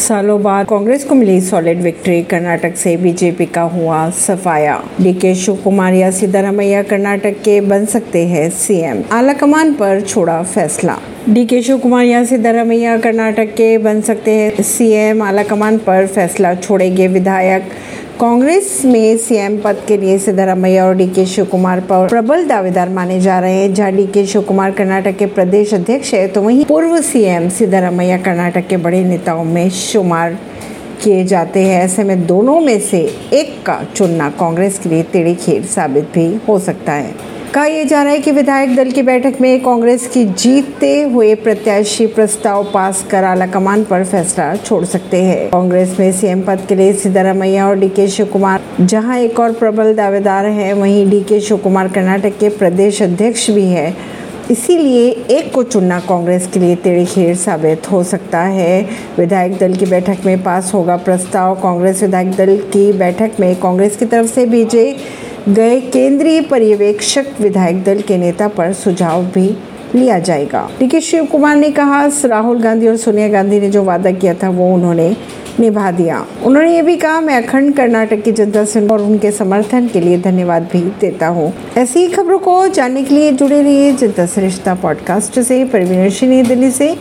सालों बाद कांग्रेस को मिली सॉलिड विक्ट्री कर्नाटक से बीजेपी का हुआ सफाया। डीके शिव कुमार या सिद्धारमैया कर्नाटक के बन सकते हैं सीएम आलाकमान पर छोड़ा फैसला। डी के शिव कुमार या सिद्धारमैया कर्नाटक के बन सकते हैं सीएम आलाकमान पर फैसला छोड़ेंगे विधायक। कांग्रेस में सीएम पद के लिए सिद्धरामैया और डी के शिव कुमार पर प्रबल दावेदार माने जा रहे हैं। जहाँ डीके शिव कुमार कर्नाटक के प्रदेश अध्यक्ष है तो वहीं पूर्व सीएम सिद्धारामैया कर्नाटक के बड़े नेताओं में शुमार किए जाते हैं। ऐसे में दोनों में से एक का चुनना कांग्रेस के लिए टेढ़ी खेल साबित भी हो सकता है। कहा यह जा रहा है कि विधायक दल की बैठक में कांग्रेस की जीतते हुए प्रत्याशी प्रस्ताव पास कर आला कमान पर फैसला छोड़ सकते हैं। कांग्रेस में सीएम पद के लिए सिद्धरामैया और डीके शिव कुमार जहाँ एक और प्रबल दावेदार है, वहीं डीके शिव कुमार कर्नाटक के प्रदेश अध्यक्ष भी है। इसीलिए एक को चुनना कांग्रेस के लिए तेड़ी खेर साबित हो सकता है। विधायक दल की बैठक में पास होगा प्रस्ताव। कांग्रेस विधायक दल की बैठक में कांग्रेस की तरफ़ से भेजे गए केंद्रीय पर्यवेक्षक विधायक दल के नेता पर सुझाव भी लिया जाएगा। डी शिव कुमार ने कहा, राहुल गांधी और सोनिया गांधी ने जो वादा किया था, वो उन्होंने निभा दिया। उन्होंने ये भी कहा, मैं अखंड कर्नाटक की जनता से और उनके समर्थन के लिए धन्यवाद भी देता हूँ। ऐसी खबरों को जानने के लिए जुड़े रहिए जनता सरिश्ता पॉडकास्ट से, परवीन दिल्ली से।